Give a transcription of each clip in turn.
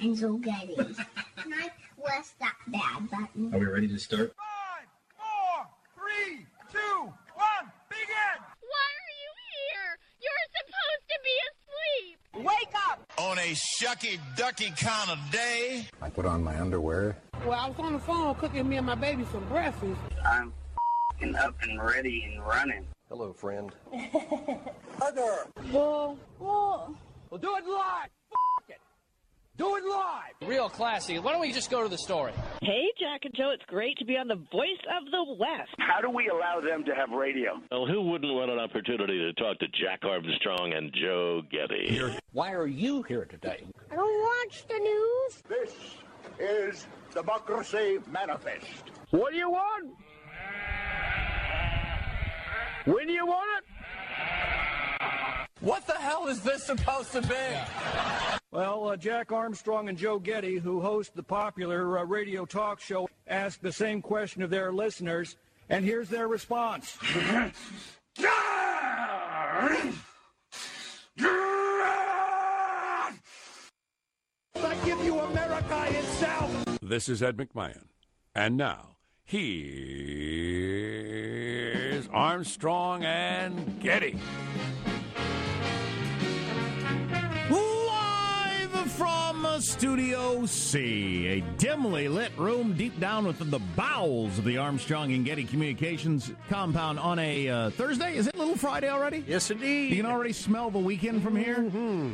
and so Getty. and I press that bad button. Are we ready to start? Five, four, three, two, one, begin! Why are you here? You're supposed to be asleep. Wake up! On a shucky ducky kind of day. I put on my underwear. Well, I was on the phone cooking me and my baby some breakfast. I'm up and ready and running. Hello, friend. Other. Well, well. We'll do it live. F- Do it live. Real classy. Why don't we just go to the story? Hey, Jack and Joe, it's great to be on the voice of the West. How do we allow them to have radio? Well, who wouldn't want an opportunity to talk to Jack Armstrong and Joe Getty? Why are you here today? I don't watch the news. This is Democracy Manifest. What do you want? When do you want it? What the hell is this supposed to be? Well, uh, Jack Armstrong and Joe Getty, who host the popular uh, radio talk show, asked the same question of their listeners, and here's their response. I give you America itself. This is Ed McMahon. And now, here's Armstrong and Getty. Studio C, a dimly lit room deep down within the bowels of the Armstrong and Getty Communications compound on a uh, Thursday. Is it Little Friday already? Yes, indeed. You can already smell the weekend from here? Mm-hmm.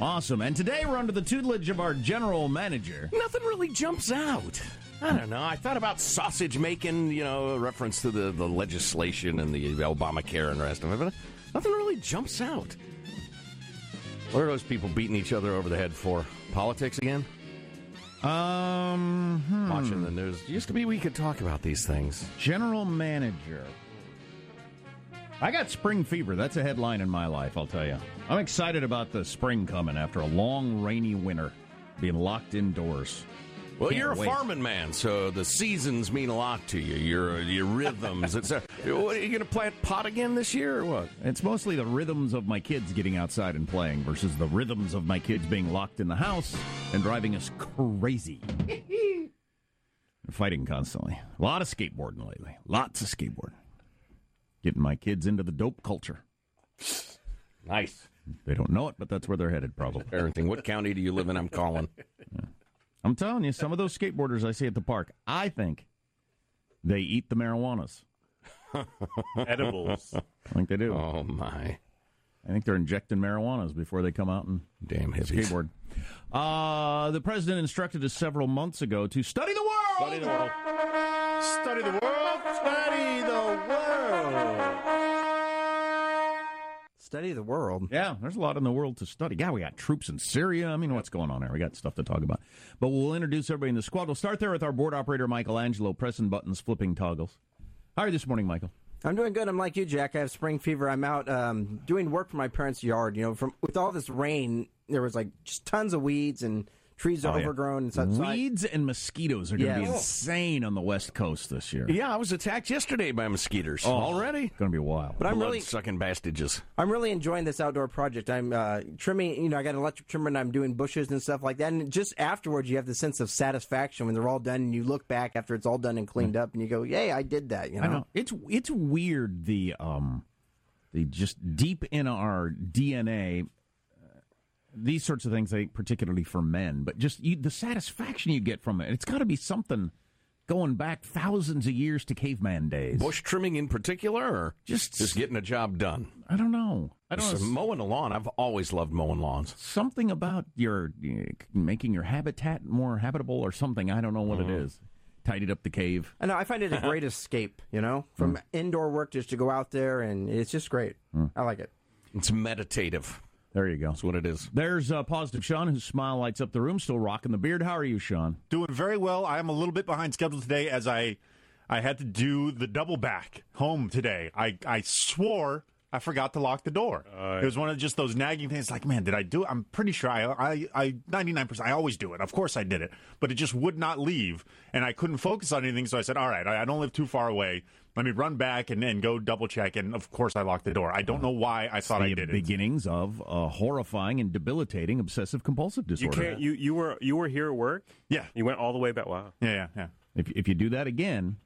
Awesome. And today we're under the tutelage of our general manager. Nothing really jumps out. I don't know. I thought about sausage making, you know, a reference to the, the legislation and the Obamacare and the rest of it, but nothing really jumps out. What are those people beating each other over the head for? Politics again? Um, hmm. Watching the news. Used to be we could talk about these things. General manager. I got spring fever. That's a headline in my life, I'll tell you. I'm excited about the spring coming after a long, rainy winter, being locked indoors. Well, you're a wait. farming man, so the seasons mean a lot to you. Your your rhythms, etc. What, are you going to plant pot again this year, or what? It's mostly the rhythms of my kids getting outside and playing versus the rhythms of my kids being locked in the house and driving us crazy. Fighting constantly. A lot of skateboarding lately. Lots of skateboarding. Getting my kids into the dope culture. Nice. They don't know it, but that's where they're headed, probably. Parenting. What county do you live in? I'm calling. I'm telling you, some of those skateboarders I see at the park, I think they eat the marijuanas. Edibles. I think they do. Oh my! I think they're injecting marijuanas before they come out and damn hippies. skateboard. Uh, the president instructed us several months ago to study the world. Study the world. Study the world. Study the world. Study the world. Yeah, there's a lot in the world to study. Yeah, we got troops in Syria. I mean, what's going on there? We got stuff to talk about. But we'll introduce everybody in the squad. We'll start there with our board operator, Michelangelo, pressing buttons, flipping toggles. How are you this morning, Michael? I'm doing good. I'm like you, Jack. I have spring fever. I'm out um, doing work for my parents' yard. You know, from with all this rain, there was like just tons of weeds and trees Oh, yeah. overgrown and such. So I- Weeds and mosquitoes are going to be insane on the West Coast this year. Yeah, I was attacked yesterday by mosquitoes. Oh, Already. Going to be wild. But I'm really- sucking bastages. I'm really enjoying this outdoor project. I'm uh, trimming, you know, I got an electric trimmer and I'm doing bushes and stuff like that. And just afterwards, you have the sense of satisfaction when they're all done and you look back after it's all done and cleaned up and you go, yay, I did that, you know? I know it's it's weird the um the just deep in our DNA these sorts of things I think particularly for men but just you, the satisfaction you get from it it's got to be something going back thousands of years to caveman days Bush trimming in particular, or Just- just getting a job done. I don't know I don't know mowing a lawn. I've always loved mowing lawns. something about your uh, making your habitat more habitable or something I don't know what it is tidied up the cave. I know. I find it a great escape. You know, from indoor work just to go out there, and it's just great. I like it. It's meditative. There you go. That's what it is. There's uh, Positive Sean, whose smile lights up the room, still rocking the beard. How are you, Sean? Doing very well. I am a little bit behind schedule today as I I had to do the double back home today. I, I swore I forgot to lock the door. it was one of just those nagging things like, man, did I do it? I'm pretty sure I, I, I 99%, I always do it. Of course I did it. But it just would not leave. And I couldn't focus on anything. So I said, all right, I, I don't live too far away. Let me run back and then go double check. And of course I locked the door. I don't know why I thought I did it. beginnings of a horrifying and debilitating obsessive compulsive disorder. You disorder. can't. You you were you were here at work. Yeah, you went all the way back. Wow. Yeah, yeah, yeah. If if you do that again,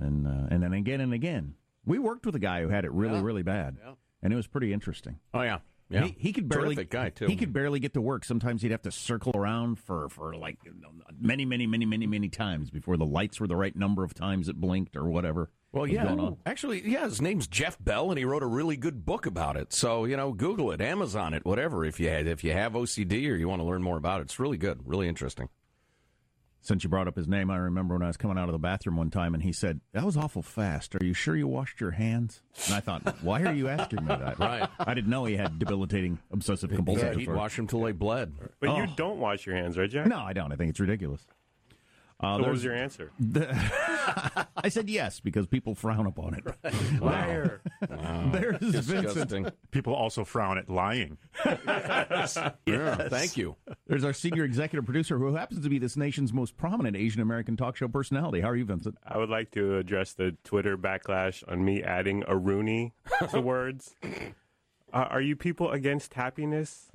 and uh, and then again and again, we worked with a guy who had it really Yeah. really bad, Yeah. and it was pretty interesting. Oh yeah, yeah. He, he could barely Terrific guy too. He could barely get to work. Sometimes he'd have to circle around for for like many many many many many times before the lights were the right number of times it blinked or whatever. Well, yeah. going on. Actually, yeah, his name's Jeff Bell, and he wrote a really good book about it. So you know, Google it, Amazon it, whatever. If you had, if you have OCD or you want to learn more about it, it's really good, really interesting. Since you brought up his name, I remember when I was coming out of the bathroom one time and he said, That was awful fast. Are you sure you washed your hands? And I thought, Why are you asking me that? Right. I didn't know he had debilitating obsessive compulsive Yeah, he'd disorder. wash them till they bled. But Oh. you don't wash your hands, right, Jack? No, I don't. I think it's ridiculous. Uh, So what there's- was your answer? I said yes because people frown upon it. Liar. There's Disgusting. Vincent. People also frown at lying. Yeah, thank you. There's our senior executive producer who happens to be this nation's most prominent Asian American talk show personality. How are you, Vincent? I would like to address the Twitter backlash on me adding a Rooney to words. Uh, are you people against happiness?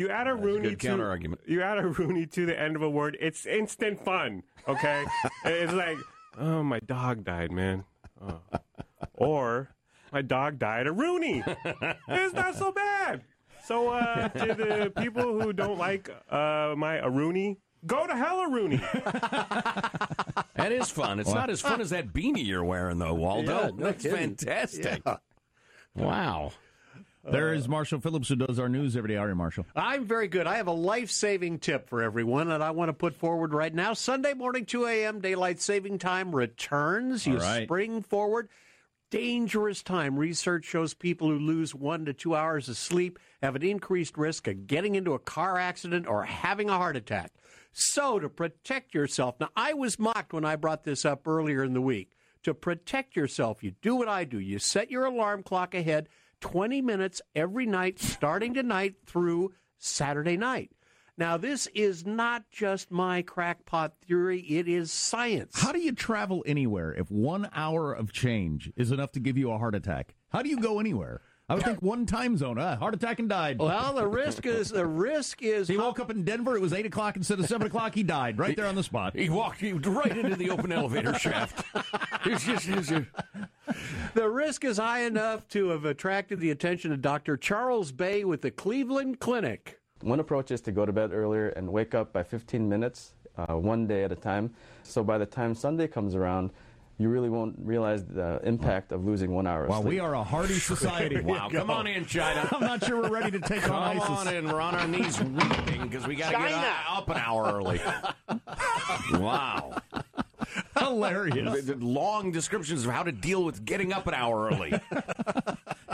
You add a Rooney good to counter-argument. You add a Rooney to the end of a word. It's instant fun. Okay, it's like, oh, my dog died, man. Oh. Or my dog died a Rooney. it's not so bad. So uh, to the people who don't like uh, my a Rooney, go to hell a Rooney. That is fun. It's not as fun as that beanie you're wearing, though, Waldo. Yeah, no That's kidding. fantastic. Yeah. Wow. There uh, is Marshall Phillips who does our news every day. How are you, Marshall? I'm very good. I have a life saving tip for everyone that I want to put forward right now. Sunday morning, 2 a.m., daylight saving time returns. You right. spring forward. Dangerous time. Research shows people who lose one to two hours of sleep have an increased risk of getting into a car accident or having a heart attack. So, to protect yourself, now I was mocked when I brought this up earlier in the week. To protect yourself, you do what I do. You set your alarm clock ahead 20 minutes every night, starting tonight through Saturday night. Now, this is not just my crackpot theory, it is science. How do you travel anywhere if one hour of change is enough to give you a heart attack? How do you go anywhere? I would think one time zone. Ah, heart attack and died. Well, the risk is the risk is He woke up in Denver. It was eight o'clock instead of seven o'clock. He died right there on the spot. He walked right into the open elevator shaft. It's just, it's just- the risk is high enough to have attracted the attention of Dr. Charles Bae with the Cleveland Clinic. One approach is to go to bed earlier and wake up by 15 minutes, uh, one day at a time. So by the time Sunday comes around, you really won't realize the impact of losing one hour of Wow, sleep. we are a hardy society. wow, come on in, China. I'm not sure we're ready to take Come on ISIS. on in. We're on our knees weeping because we got to get up an hour early. wow. Hilarious. Long descriptions of how to deal with getting up an hour early.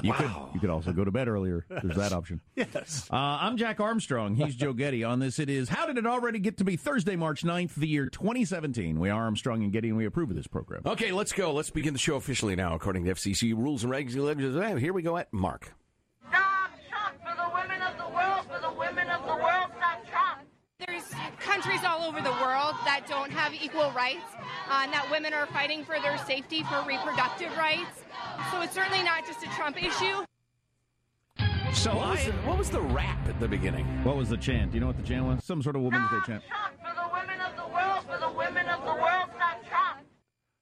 You could you could also go to bed earlier. There's that option. Yes. Uh, I'm Jack Armstrong. He's Joe Getty. On this, it is How did it already get to be Thursday, March 9th, the year 2017? We are Armstrong and Getty, and we approve of this program. Okay, let's go. Let's begin the show officially now, according to FCC rules and regulations. Here we go at Mark. Stop Trump for the women of the world, for the women of the world, stop Trump. There's countries all over the world that don't have equal rights, uh, and that women are fighting for their safety, for reproductive rights. So it's certainly not just a Trump issue. So What was, I, the, what was the rap at the beginning? what was the chant? Do you know what the chant was? Some sort of Women's Day chant. Trump for the women of the world, for the women of the world, stop Trump.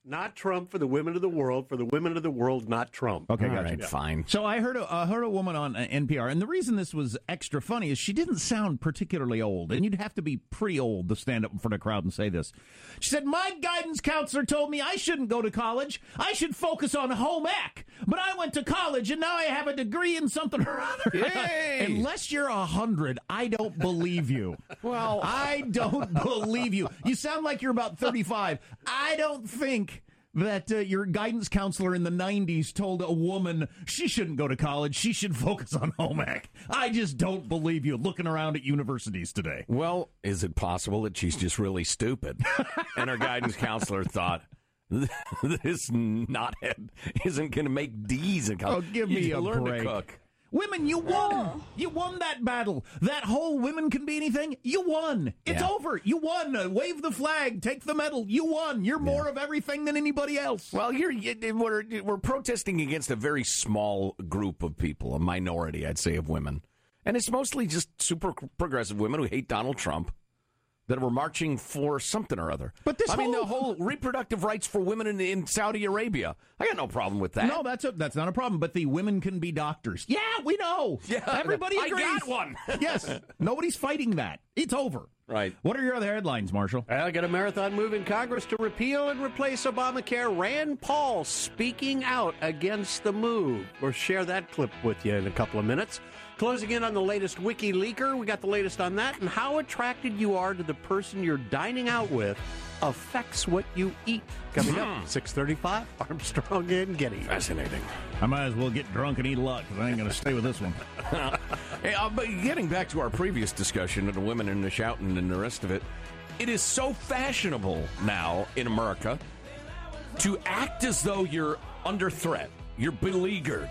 Not Trump for the women of the world, for the women of the world, not Trump. Okay, All gotcha. right, fine. So I heard a, I heard a woman on uh, NPR, and the reason this was extra funny is she didn't sound particularly old, and you'd have to be pretty old to stand up in front of a crowd and say this. She said, "My guidance counselor told me I shouldn't go to college. I should focus on home ec. But I went to college and now I have a degree in something or other. Yay! Unless you're a hundred, I don't believe you. Well- I don't believe you. You sound like you're about 35. I don't think that uh, your guidance counselor in the 90s told a woman she shouldn't go to college, she should focus on home ec. I just don't believe you looking around at universities today. Well, is it possible that she's just really stupid? and her guidance counselor thought, this knothead isn't going to make D's in college. Oh, give me You a learn break. to cook. Women, you won. You won that battle. That whole women can be anything. You won. It's Yeah. over. You won. Uh, wave the flag. Take the medal. You won. You're more of everything than anybody else. Well, you're, you- we're, we're protesting against a very small group of people, a minority, I'd say, of women. And it's mostly just super progressive women who hate Donald Trump that were marching for something or other. But this I mean, the whole- whole reproductive rights for women in, in Saudi Arabia. I got no problem with that. No, that's a, that's not a problem. But the women can be doctors. Yeah, we know. Yeah, everybody I agrees. got one. yes, nobody's fighting that. It's over. Right. What are your other headlines, Marshall? I got a marathon move in Congress to repeal and replace Obamacare. Rand Paul speaking out against the move. We'll share that clip with you in a couple of minutes. Closing in on the latest WikiLeaker, we got the latest on that and how attracted you are to the person you're dining out with affects what you eat. Coming up, 635, Armstrong and Getty. Fascinating. I might as well get drunk and eat a lot because I ain't going to stay with this one. Hey, uh, but getting back to our previous discussion of the women and the shouting and the rest of it, it is so fashionable now in America to act as though you're under threat, you're beleaguered,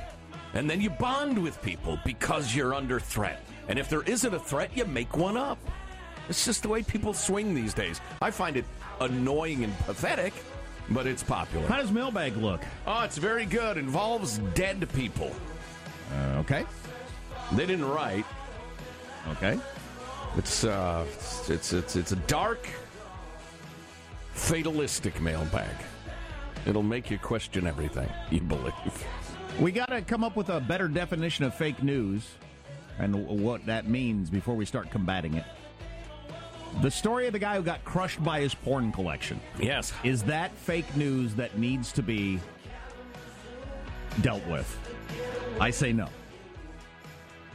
and then you bond with people because you're under threat. And if there isn't a threat, you make one up. It's just the way people swing these days. I find it annoying and pathetic, but it's popular. How does mailbag look? Oh, it's very good. Involves dead people. Uh, okay. They didn't write. Okay. It's uh, it's it's it's a dark, fatalistic mailbag. It'll make you question everything you believe. We got to come up with a better definition of fake news and what that means before we start combating it. The story of the guy who got crushed by his porn collection. Yes. Is that fake news that needs to be dealt with? I say no.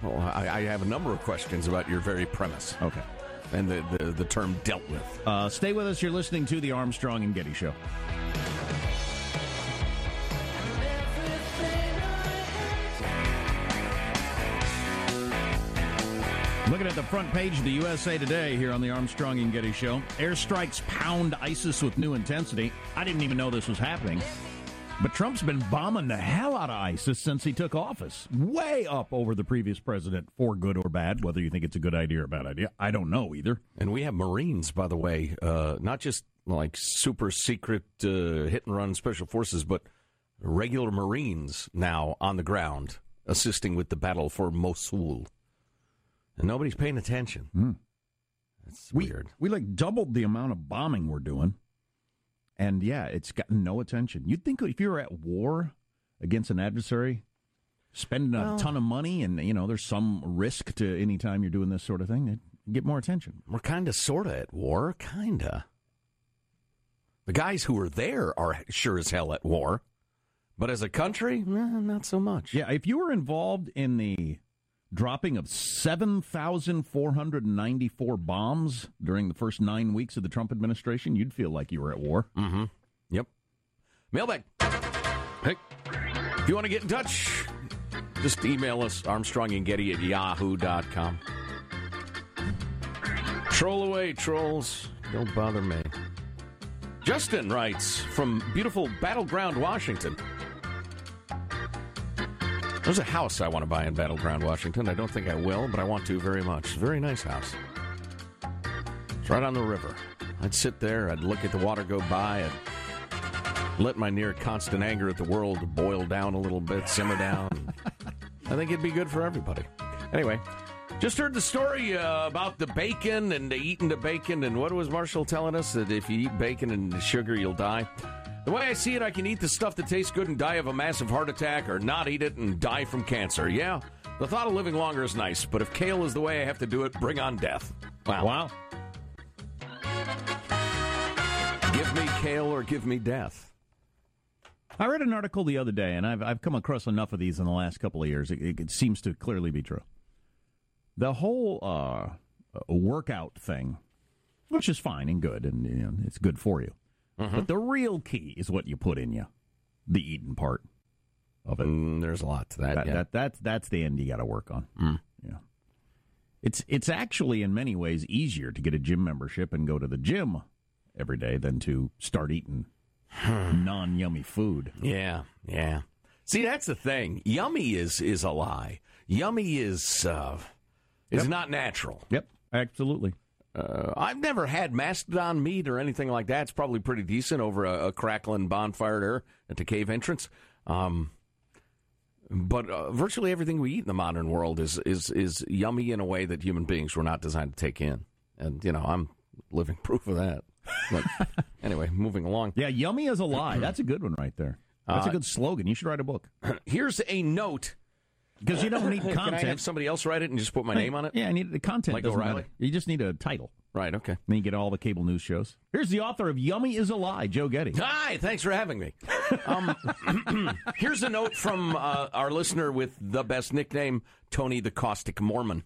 Well, I, I have a number of questions about your very premise. Okay. And the, the, the term dealt with. Uh, stay with us. You're listening to the Armstrong and Getty Show. Looking at the front page of the USA Today here on the Armstrong and Getty Show. Airstrikes pound ISIS with new intensity. I didn't even know this was happening. But Trump's been bombing the hell out of ISIS since he took office. Way up over the previous president, for good or bad. Whether you think it's a good idea or bad idea, I don't know either. And we have Marines, by the way, uh, not just like super secret uh, hit and run special forces, but regular Marines now on the ground assisting with the battle for Mosul. And nobody's paying attention. That's we, weird. We like doubled the amount of bombing we're doing. And yeah, it's gotten no attention. You'd think if you were at war against an adversary, spending a Well- ton of money and, you know, there's some risk to any time you're doing this sort of thing, they'd get more attention. We're kind of, sort of at war, kind of. The guys who are there are sure as hell at war. But as a country, eh, not so much. Yeah, if you were involved in the dropping of 7,494 bombs during the first nine weeks of the Trump administration, you'd feel like you were at war. Mm-hmm. Yep. Mailbag. Hey, if you want to get in touch, just email us, Armstrong and Getty at yahoo.com. Troll away, trolls. Don't bother me. Justin writes from beautiful Battle Ground, Washington. There's a house I want to buy in Battle Ground, Washington. I don't think I will, but I want to very much. Very nice house. It's right on the river. I'd sit there, I'd look at the water go by, I'd let my near constant anger at the world boil down a little bit, simmer down. I think it'd be good for everybody. Anyway, just heard the story uh, about the bacon and the eating the bacon, and what was Marshall telling us that if you eat bacon and sugar, you'll die. The way I see it, I can eat the stuff that tastes good and die of a massive heart attack, or not eat it and die from cancer. Yeah, the thought of living longer is nice, but if kale is the way I have to do it, bring on death. Wow. Wow. Give me kale or give me death. I read an article the other day, and I've I've come across enough of these in the last couple of years. It, it, it seems to clearly be true. The whole uh, workout thing, which is fine and good, and you know, it's good for you. But the real key is what you put in you, the eating part of it. Mm, there's a lot to that. That, yeah. that that's that's the end you got to work on. Mm. Yeah, it's it's actually in many ways easier to get a gym membership and go to the gym every day than to start eating non yummy food. Yeah, yeah. See, that's the thing. Yummy is is a lie. Yummy is uh, is Yep. not natural. Yep, absolutely. Uh, I've never had mastodon meat or anything like that. It's probably pretty decent over a, a crackling bonfire there at the cave entrance. Um, but uh, virtually everything we eat in the modern world is is is yummy in a way that human beings were not designed to take in, and you know I'm living proof of that. But anyway, moving along. Yeah, yummy is a lie. That's a good one right there. That's a Uh, good slogan. You should write a book Here's a note. Because you don't need content. Can I have somebody else write it and just put my name on it? Yeah, I need the content. Like O'Reilly? matter. You just need a title. Right. Okay. Then you get all the cable news shows. Here's the author of "Yummy Is a Lie," Joe Getty. Hi, thanks for having me. Um, here's a note from uh, our listener with the best nickname, Tony the Caustic Mormon.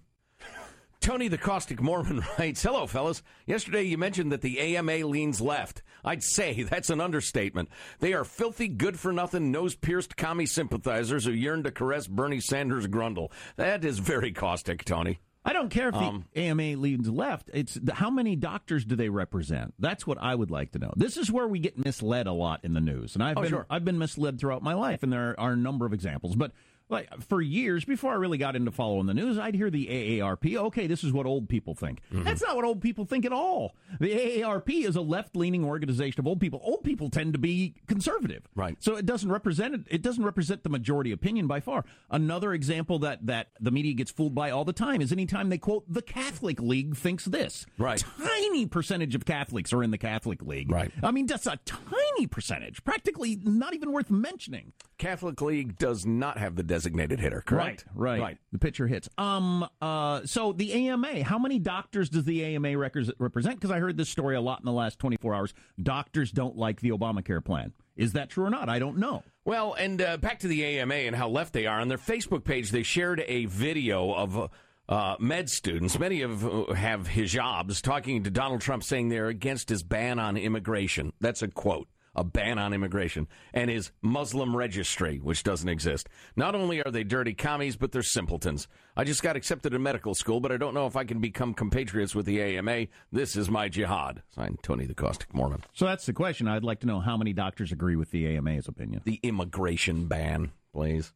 Tony the Caustic Mormon writes Hello, fellas. Yesterday you mentioned that the AMA leans left. I'd say that's an understatement. They are filthy, good for nothing, nose pierced commie sympathizers who yearn to caress Bernie Sanders' grundle. That is very caustic, Tony. I don't care if the Um, AMA leans left. It's the, how many doctors do they represent? That's what I would like to know. This is where we get misled a lot in the news, and I've Oh, been sure. I've been misled throughout my life, and there are a number of examples. But like for years before I really got into following the news, I'd hear the AARP. Okay, this is what old people think. Mm-hmm. That's not what old people think at all. The AARP is a left-leaning organization of old people. Old people tend to be conservative, Right. So it doesn't represent it. It doesn't represent the majority opinion by far. Another example that that the media gets fooled by all the time is anytime they quote the Catholic League thinks this. Right. Tiny percentage of Catholics are in the Catholic League. Right. I mean, that's a tiny percentage, practically not even worth mentioning. Catholic League does not have the designated hitter, correct? Right, right. Right. The pitcher hits. Um. Uh. So the AMA. How many doctors does the AMA represent? Because I heard this story a lot in the last 24 hours. Doctors don't like the Obamacare plan. Is that true or not? I don't know. Well, and uh, back to the AMA and how left they are. On their Facebook page, they shared a video of uh, uh, med students, many of who have hijabs, talking to Donald Trump saying they're against his ban on immigration. That's a quote. A ban on immigration and his Muslim registry, which doesn't exist. Not only are they dirty commies, but they're simpletons. I just got accepted to medical school, but I don't know if I can become compatriots with the AMA. This is my jihad. Signed, Tony the Caustic Mormon. So that's the question. I'd like to know how many doctors agree with the AMA's opinion. The immigration ban, please.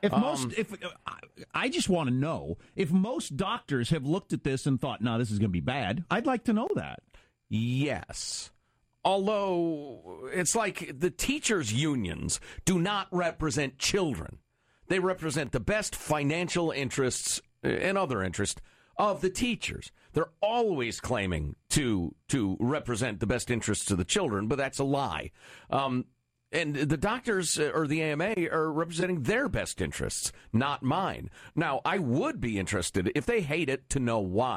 If Um, most, if I- I just want to know if most doctors have looked at this and thought, "No, this is going to be bad." I'd like to know that. Yes. Although it's like the teachers' unions do not represent children. They represent the best financial interests uh, and other interests of the teachers. They're always claiming to to represent the best interests of the children, but that's a lie. Um, and the doctors uh, or the AMA are representing their best interests, not mine. Now, I would be interested if they hate it to know why.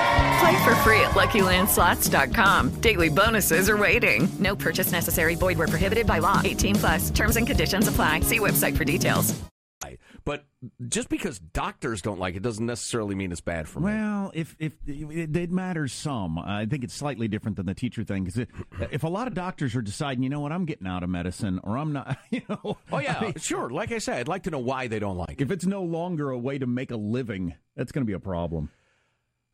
Play for free at LuckyLandSlots.com. Daily bonuses are waiting. No purchase necessary. Void where prohibited by law. 18 plus. Terms and conditions apply. See website for details. But just because doctors don't like it doesn't necessarily mean it's bad for me. Well, if if it, it matters some, I think it's slightly different than the teacher thing. Because if a lot of doctors are deciding, you know what, I'm getting out of medicine, or I'm not, you know. Oh yeah, I mean, sure. Like I said, I'd like to know why they don't like it. if it's no longer a way to make a living, that's going to be a problem.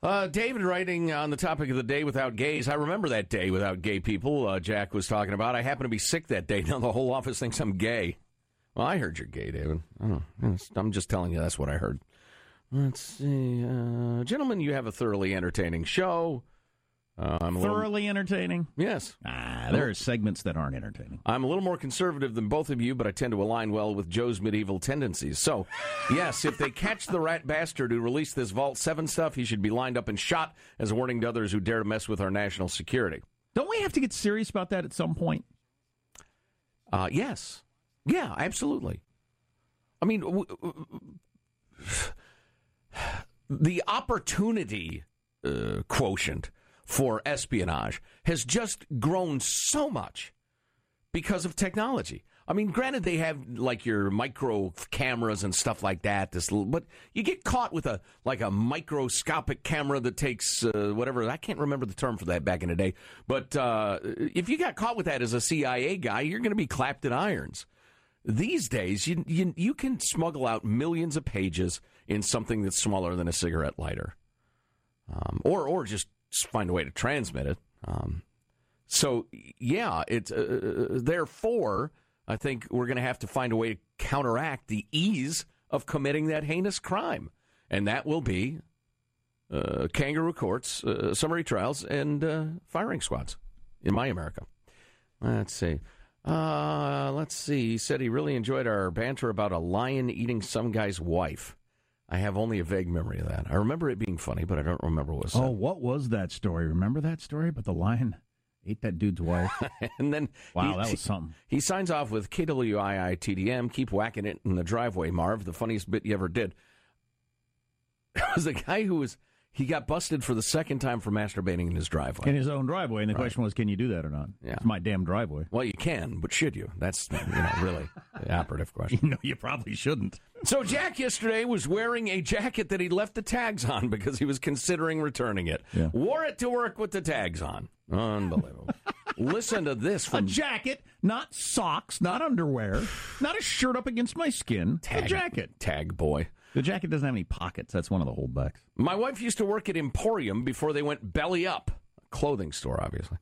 Uh, David writing on the topic of the day without gays. I remember that day without gay people. Uh, Jack was talking about. I happened to be sick that day. Now the whole office thinks I'm gay. Well, I heard you're gay, David. I. I'm just telling you that's what I heard. Let's see, uh, gentlemen. You have a thoroughly entertaining show. Uh, I'm a little- Thoroughly entertaining. yes. Ah, there are segments that aren't entertaining. I'm a little more conservative than both of you, but I tend to align well with Joe's medieval tendencies. So, yes, if they catch the rat bastard who released this Vault 7 stuff, he should be lined up and shot as a warning to others who dare to mess with our national security. Don't we have to get serious about that at some point? Uh, yes. Yeah, absolutely. I mean, w- w- the opportunity uh, quotient for espionage has just grown so much because of technology. I mean, granted, they have like your micro cameras and stuff like that. This, little, but you get caught with a like a microscopic camera that takes uh, whatever. I can't remember the term for that back in the day. But uh, if you got caught with that as a CIA guy, you're going to be clapped in irons. These days, you, you you can smuggle out millions of pages in something that's smaller than a cigarette lighter, um, or or just find a way to transmit it. Um, so yeah, it's uh, therefore I think we're going to have to find a way to counteract the ease of committing that heinous crime, and that will be uh, kangaroo courts, uh, summary trials, and uh, firing squads in my America. Let's see. Uh, let's see. He said he really enjoyed our banter about a lion eating some guy's wife. I have only a vague memory of that. I remember it being funny, but I don't remember what said. Oh, what was that story? Remember that story? But the lion ate that dude's wife. and then wow, he, that was something. He signs off with KWII Keep whacking it in the driveway, Marv. The funniest bit you ever did. It was a guy who was he got busted for the second time for masturbating in his driveway. In his own driveway, and the Right. question was, can you do that or not? Yeah. It's my damn driveway. Well, you can, but should you? That's you know really the operative question. You know, you probably shouldn't. So Jack yesterday was wearing a jacket that he left the tags on because he was considering returning it. Yeah. Wore it to work with the tags on. Unbelievable. Listen to this A from jacket, not socks, not underwear, not a shirt up against my skin. Tag- a jacket. Tag boy. The jacket doesn't have any pockets. That's one of the holdbacks. My wife used to work at Emporium before they went belly up, clothing store, obviously.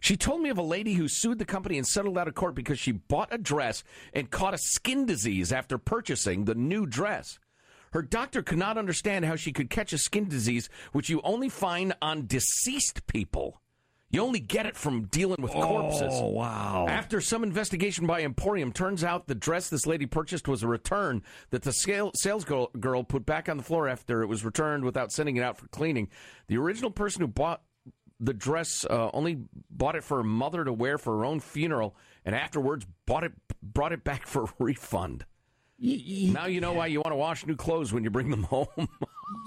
She told me of a lady who sued the company and settled out of court because she bought a dress and caught a skin disease after purchasing the new dress. Her doctor could not understand how she could catch a skin disease, which you only find on deceased people. You only get it from dealing with corpses. Oh, wow. After some investigation by Emporium, turns out the dress this lady purchased was a return that the scale, sales girl, girl put back on the floor after it was returned without sending it out for cleaning. The original person who bought the dress uh, only bought it for her mother to wear for her own funeral, and afterwards bought it brought it back for a refund. Now you know why you want to wash new clothes when you bring them home.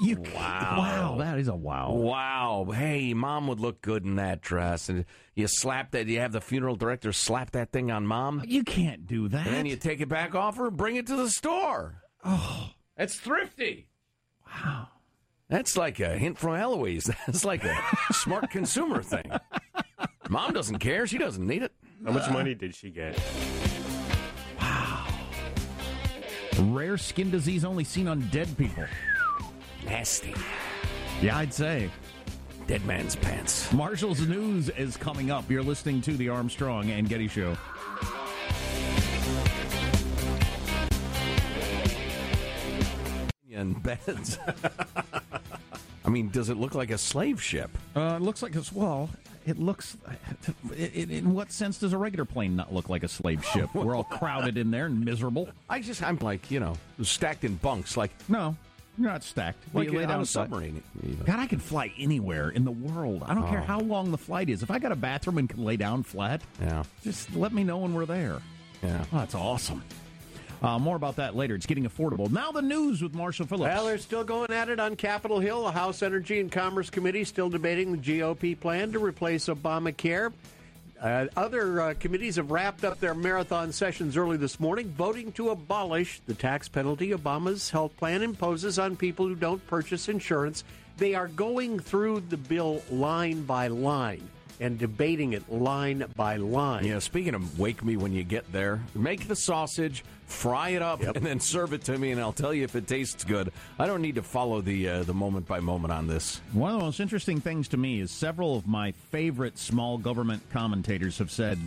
You, wow. Wow, that is a wow. Wow. Hey, mom would look good in that dress. And you slap that, you have the funeral director slap that thing on mom. You can't do that. And then you take it back off her, bring it to the store. Oh, that's thrifty. Wow. That's like a hint from Heloise. That's like a smart consumer thing. Mom doesn't care. She doesn't need it. How much money did she get? Rare skin disease only seen on dead people. Nasty. Yeah, I'd say. Dead man's pants. Marshall's News is coming up. You're listening to the Armstrong and Getty Show. And beds. I mean, does it look like a slave ship? Uh, it looks like it's well. It looks. In what sense does a regular plane not look like a slave ship? We're all crowded in there and miserable. I just, I'm like, you know, stacked in bunks, like No, you're not stacked. like You lay on down a submarine. God, I can fly anywhere in the world. I don't care Oh. how long the flight is. If I got a bathroom and can lay down flat, Yeah. just let me know when we're there. Yeah. Oh, that's awesome. Uh, more about that later. It's getting affordable. Now the news with Marshall Phillips. Well, they're still going at it on Capitol Hill. The House Energy and Commerce Committee still debating the GOP plan to replace Obamacare. Uh, other uh, committees have wrapped up their marathon sessions early this morning, voting to abolish the tax penalty Obama's health plan imposes on people who don't purchase insurance. They are going through the bill line by line and debating it line by line. Yeah, speaking of wake me when you get there, make the sausage, fry it up, and then serve it to me, and I'll tell you if it tastes good. I don't need to follow the uh, the moment by moment on this. One of the most interesting things to me is several of my favorite small government commentators have said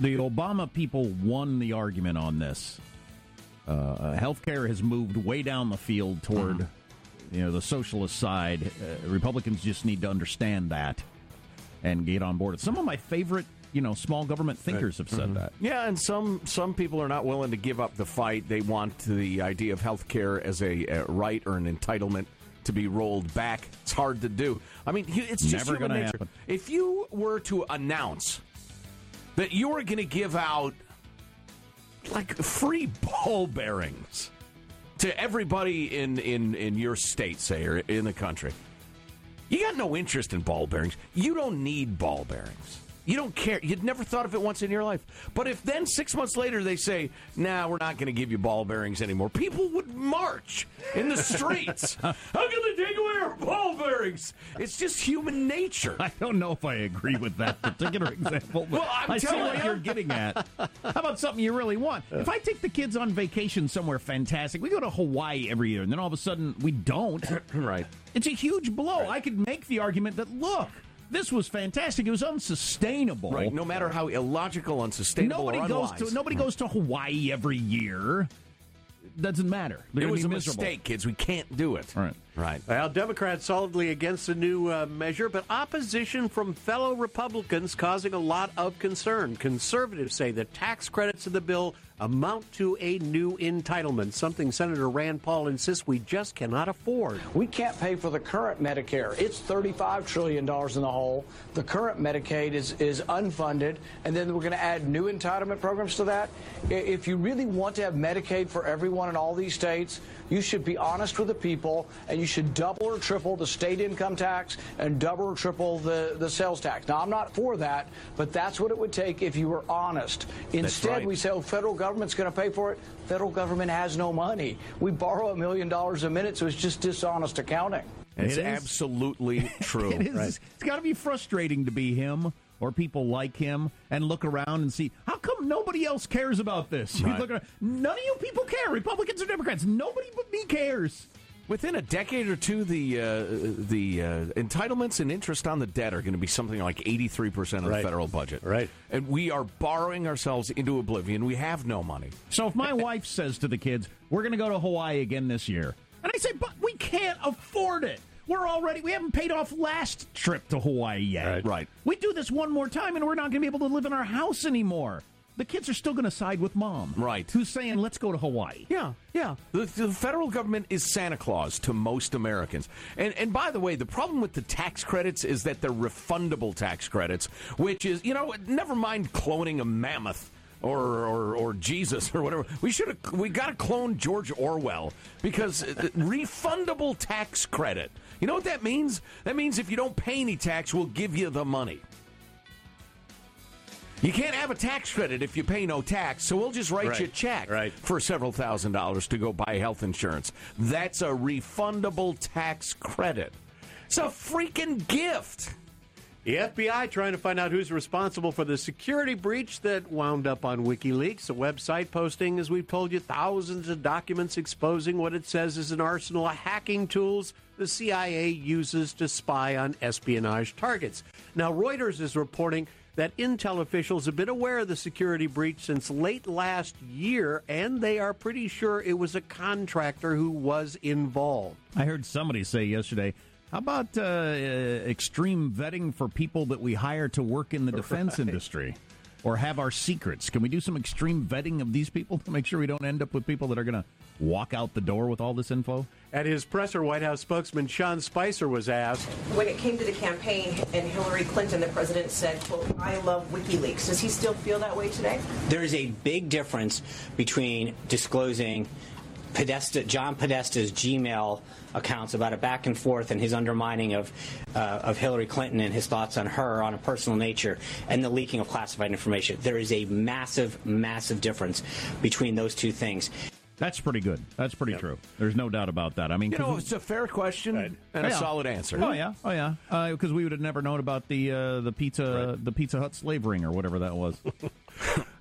the Obama people won the argument on this. Uh, healthcare has moved way down the field toward you know the socialist side. Uh, Republicans just need to understand that. And get on board. Some of my favorite, you know, small government thinkers have said mm-hmm. that. Yeah, and some some people are not willing to give up the fight. They want the idea of health care as a, a right or an entitlement to be rolled back. It's hard to do. I mean, it's just Never human nature. happen. If you were to announce that you were going to give out like free ball bearings to everybody in, in, in your state, say, or in the country, you got no interest in ball bearings. You don't need ball bearings. You don't care. You'd never thought of it once in your life. But if then six months later they say, nah, we're not going to give you ball bearings anymore, people would march in the streets. How can they take away our ball bearings? It's just human nature. I don't know if I agree with that particular example, but Well, I'm I see what you. you're getting at. How about something you really want? If I take the kids on vacation somewhere fantastic, we go to Hawaii every year, and then all of a sudden we don't. right. It's a huge blow. I could make the argument that look, this was fantastic. It was unsustainable. Right. No matter how illogical, unsustainable, Nobody goes to nobody goes to Hawaii every year. Doesn't matter. They're It was a miserable. mistake, kids. We can't do it. Right. Right. Well, Democrats solidly against the new uh, measure, but opposition from fellow Republicans causing a lot of concern. Conservatives say the tax credits in the bill amount to a new entitlement, something Senator Rand Paul insists we just cannot afford. We can't pay for the current Medicare. It's $35 trillion in the hole. The current Medicaid is, is unfunded, and then we're going to add new entitlement programs to that. If you really want to have Medicaid for everyone in all these states, you should be honest with the people, and you should double or triple the state income tax and double or triple the, the sales tax. Now, I'm not for that, but that's what it would take if you were honest. Instead, right. we say, oh, federal government's going to pay for it. Federal government has no money. We borrow a million dollars a minute, so it's just dishonest accounting. It's It is. absolutely true. It is. It's got to be frustrating to be him or people like him and look around and see how come nobody else cares about this. Right. around, none of you people care, Republicans or Democrats. Nobody but me cares. Within a decade or two, the uh, the uh, entitlements and interest on the debt are going to be something like eighty three percent of Right. the federal budget. Right. and we are borrowing ourselves into oblivion. We have no money. So if my wife says to the kids, "We're going to go to Hawaii again this year," and I say, "But we can't afford it. We're already we haven't paid off last trip to Hawaii yet. Right. Right. We do this one more time, and we're not going to be able to live in our house anymore." The kids are still going to side with mom, Right. Who's saying, "Let's go to Hawaii." Yeah, yeah. The, the federal government is Santa Claus to most Americans. And and by the way, the problem with the tax credits is that they're refundable tax credits, which is you know never mind cloning a mammoth. Or, or, or Jesus or whatever. We should have. We got to clone George Orwell because uh, refundable tax credit. You know what that means? That means if you don't pay any tax, we'll give you the money. You can't have a tax credit if you pay no tax, so we'll just write Right. you a check Right. for several thousand dollars to go buy health insurance. That's a refundable tax credit. It's a freaking gift. The FBI trying to find out who's responsible for the security breach that wound up on WikiLeaks, a website posting, as we've told you, thousands of documents exposing what it says is an arsenal of hacking tools the CIA uses to spy on espionage targets. Now, Reuters is reporting that Intel officials have been aware of the security breach since late last year, and they are pretty sure it was a contractor who was involved. I heard somebody say yesterday, how about uh, uh, extreme vetting for people that we hire to work in the defense industry or have our secrets? Can we do some extreme vetting of these people to make sure we don't end up with people that are going to walk out the door with all this info? At his presser, White House spokesman Sean Spicer was asked, When it came to the campaign and Hillary Clinton, the president said, quote, I love WikiLeaks. Does he still feel that way today? There is a big difference between disclosing Podesta, John Podesta's Gmail accounts about a back and forth and his undermining of uh, of Hillary Clinton and his thoughts on her on a personal nature and the leaking of classified information. There is a massive, massive difference between those two things. That's pretty good. That's pretty true. There's no doubt about that. I mean, You 'cause know, it's a fair question and a Yeah. solid answer. Oh yeah, oh yeah, because we would have never known about the uh, the pizza the Pizza Hut slave ring or whatever that was.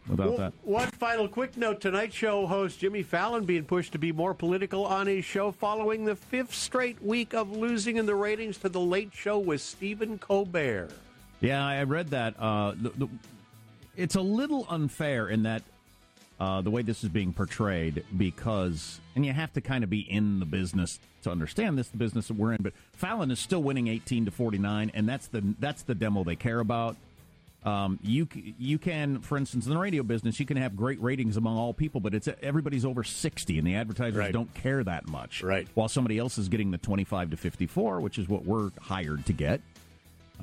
Without Well, that, One final quick note Tonight Show host Jimmy Fallon being pushed to be more political on his show following the fifth straight week of losing in the ratings to The Late Show with Stephen Colbert. yeah, I read that. Uh, the, the, it's a little unfair in that uh, the way this is being portrayed because, and you have to kind of be in the business to understand this, the business that we're in. But Fallon is still winning 18 to 49, and that's the that's the demo they care about. Um, you you can, for instance, in the radio business, you can have great ratings among all people, but it's everybody's over 60, and the advertisers Right. don't care that much. Right. While somebody else is getting the 25 to 54, which is what we're hired to get.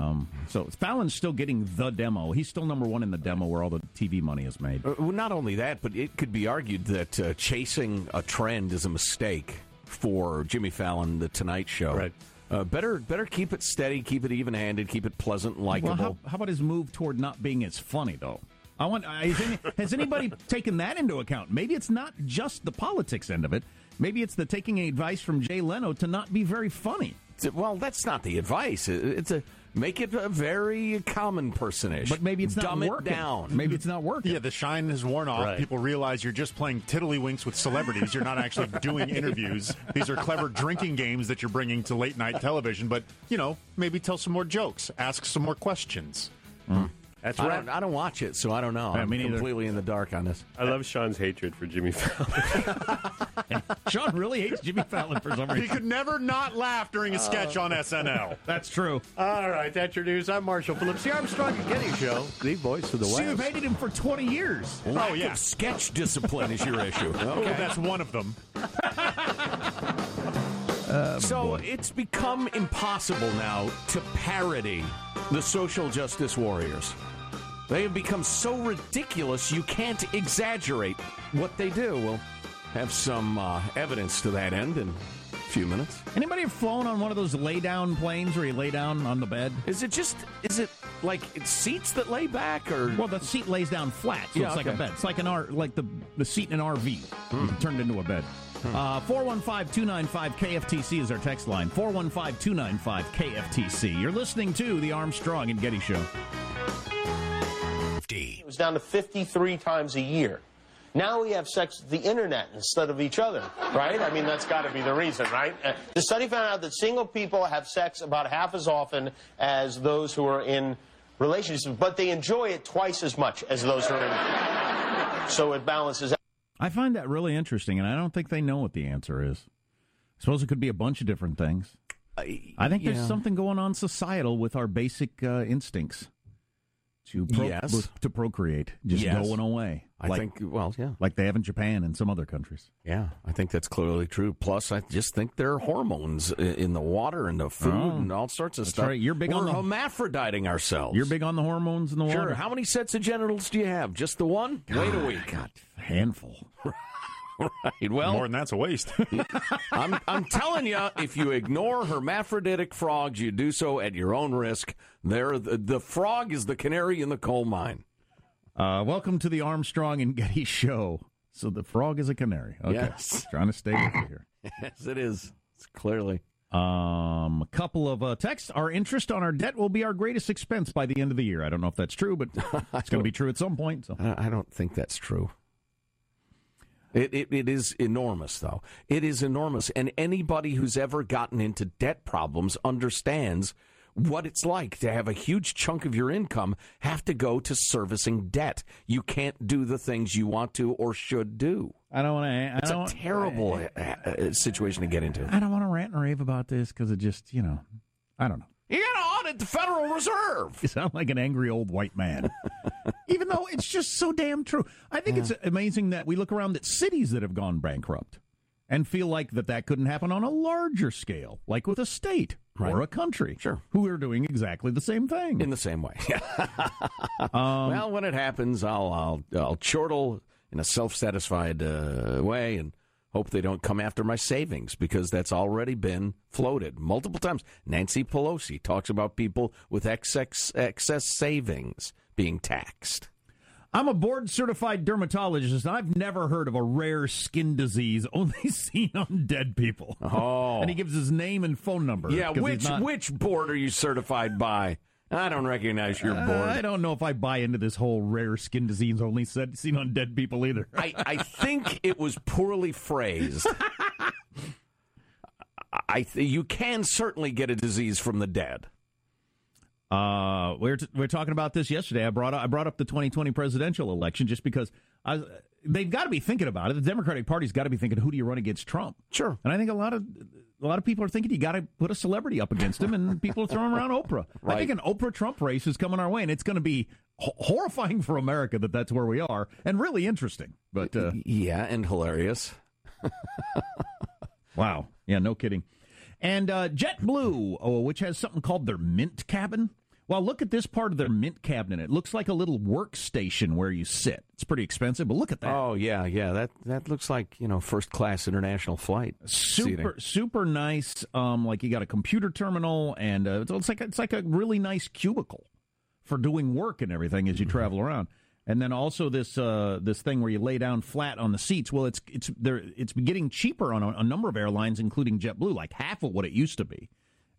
Um, so Fallon's still getting the demo. He's still number one in the demo where all the TV money is made. Uh, well, not only that, but it could be argued that uh, chasing a trend is a mistake for Jimmy Fallon, The Tonight Show. Right. Uh, better, better keep it steady, keep it even-handed, keep it pleasant, and likable. Well, how, how about his move toward not being as funny, though? I want. uh, any, has anybody taken that into account? Maybe it's not just the politics end of it. Maybe it's the taking advice from Jay Leno to not be very funny. Well, that's not the advice. It's a make it a very common personish. But maybe it's not Dumb working. it down. Maybe it's not working. Yeah, the shine has worn off. Right. People realize you're just playing tiddlywinks with celebrities. You're not actually doing interviews. These are clever drinking games that you're bringing to late night television. But you know, maybe tell some more jokes, ask some more questions. Hmm. That's I don't, I don't watch it, so I don't know. Yeah, I'm me neither. completely in the dark on this. I love Sean's hatred for Jimmy Fallon. Sean really hates Jimmy Fallon for some reason. He could never not laugh during a sketch on SNL. That's true. All right, that's your news. I'm Marshall Phillips, the Armstrong and Getty Show, the voice of the See, West. you've hated him for 20 years. Lack oh yeah, of sketch discipline is your issue. Well, that's one of them. Um, so it's become impossible now to parody the social justice warriors. They have become so ridiculous you can't exaggerate what they do. We'll have some uh, evidence to that end in a few minutes. Anybody have flown on one of those lay down planes where you lay down on the bed? Is it just is it like it's seats that lay back or Well, the seat lays down flat, so Yeah, it's like a bed. It's like an R, like the the seat in an RV turned into a bed. Uh, 415-295 KFTC is our text line. 415-295 KFTC. You're listening to the Armstrong and Getty Show. It was down to 53 times a year. Now we have sex with the internet instead of each other, right? I mean, that's got to be the reason, right? Uh, the study found out that single people have sex about half as often as those who are in relationships, but they enjoy it twice as much as those who are in. So it balances out. I find that really interesting, and I don't think they know what the answer is. I suppose it could be a bunch of different things. I think there's yeah. something going on societal with our basic uh, instincts to pro- Yes. to procreate just Yes. going away. I think well, yeah. like they have in Japan and some other countries. Yeah, I think that's clearly true. Plus, I just think there are hormones in the water and the food Oh, and all sorts of stuff. right. You're big We're on the- hermaphroditing ourselves. You're big on the hormones in the water. Sure. How many sets of genitals do you have? Just the one? Wait a week. God, handful. right. Well, More than that's a waste. I'm, I'm telling you, if you ignore hermaphroditic frogs, you do so at your own risk. They're the, the frog is the canary in the coal mine. Uh, welcome to the Armstrong and Getty Show. So the frog is a canary. Okay. Yes. Trying to stay with you here. yes, it is. It's clearly. Um, a couple of uh, texts. Our interest on our debt will be our greatest expense by the end of the year. I don't know if that's true, but it's going to be true at some point. So I don't think that's true. It, it, it is enormous, though. It is enormous. And anybody who's ever gotten into debt problems understands what it's like to have a huge chunk of your income have to go to servicing debt. You can't do the things you want to or should do. I don't want to. It's a terrible uh, uh, situation to get into. I don't want to rant and rave about this because it just, you know, I don't know. You got to audit the Federal Reserve. You sound like an angry old white man. Even though it's just so damn true. I think it's amazing that we look around at cities that have gone bankrupt and feel like that that couldn't happen on a larger scale, like with a state or a country. Sure. Who are doing exactly the same thing. In the same way. Um, well, when it happens, I'll I'll I'll chortle in a self-satisfied uh, way and hope they don't come after my savings because that's already been floated multiple times. Nancy Pelosi talks about people with excess excess savings being taxed. I'm a board certified dermatologist, and I've never heard of a rare skin disease only seen on dead people. Oh. and he gives his name and phone number. Yeah, which not- which board are you certified by? I don't recognize your Uh, board. I don't know if I buy into this whole rare skin disease only said, seen on dead people either. I, I think it was poorly phrased. I th- you can certainly get a disease from the dead. Uh, we were t- we were talking about this yesterday. I brought up, I brought up the 2020 presidential election just because I they've got to be thinking about it. The Democratic Party's got to be thinking, who do you run against Trump? Sure. And I think a lot of a lot of people are thinking you got to put a celebrity up against him, and people are throwing around Oprah. I think an Oprah Trump race is coming our way, and it's going to be ho- horrifying for America that that's where we are, and really interesting. But uh, yeah, and hilarious. wow, yeah, no kidding. And uh, JetBlue, oh, which has something called their Mint Cabin. Well, look at this part of their Mint cabinet. It looks like a little workstation where you sit. It's pretty expensive, but look at that. Oh yeah, yeah. That that looks like you know first class international flight. seating. super super nice um like you got a computer terminal and uh, it's like it's like a really nice cubicle for doing work and everything as you Mm-hmm. travel around and then also this uh this thing where you lay down flat on the seats well it's it's there it's getting cheaper on a, a number of airlines including JetBlue like half of what it used to be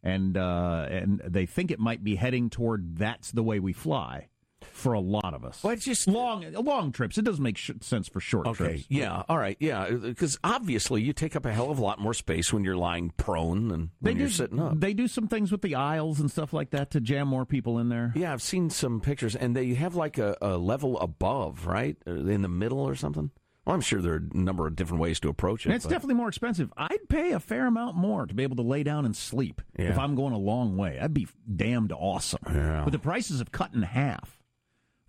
and uh and they think it might be heading toward that's the way we fly for a lot of us. Well, it's just long long trips. It doesn't make sh- sense for short Okay. trips. Yeah. All right. Yeah. Because obviously you take up a hell of a lot more space when you're lying prone than when They you're do, sitting up. They do some things with the aisles and stuff like that to jam more people in there. Yeah, I've seen some pictures, and they have like a, a level above, right, Uh, in the middle or something. Well, I'm sure there are a number of different ways to approach it. And it's but- definitely more expensive. I'd pay a fair amount more to be able to lay down and sleep Yeah. if I'm going a long way. That'd be damned awesome. Yeah. But the prices have cut in half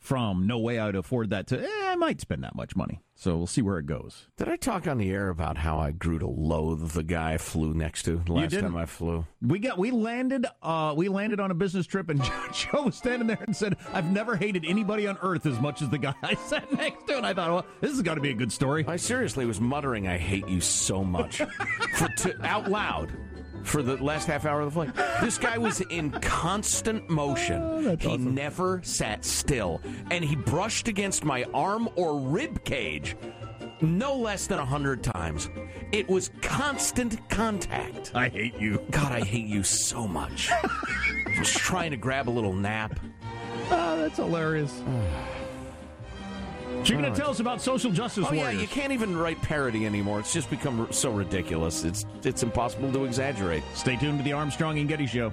from no way I'd afford that to, eh, I might spend that much money. So we'll see where it goes. Did I talk on the air about how I grew to loathe the guy I flew next to the last time I flew? We got we landed uh we landed on a business trip and Joe was standing there and said, I've never hated anybody on earth as much as the guy I sat next to and I thought, well, this has got to be a good story. I seriously was muttering, "I hate you so much," for out loud for the last half hour of the flight. This guy was in constant motion. Oh, he never sat still, and he brushed against my arm or rib cage no less than a hundred times. It was constant contact. I hate you. God, I hate you so much. Just trying to grab a little nap. Oh, that's hilarious. So you're going to tell us about social justice Oh yeah, you can't even write parody anymore. It's just become so ridiculous. It's it's impossible to exaggerate. Stay tuned to the Armstrong and Getty Show.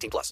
18 plus.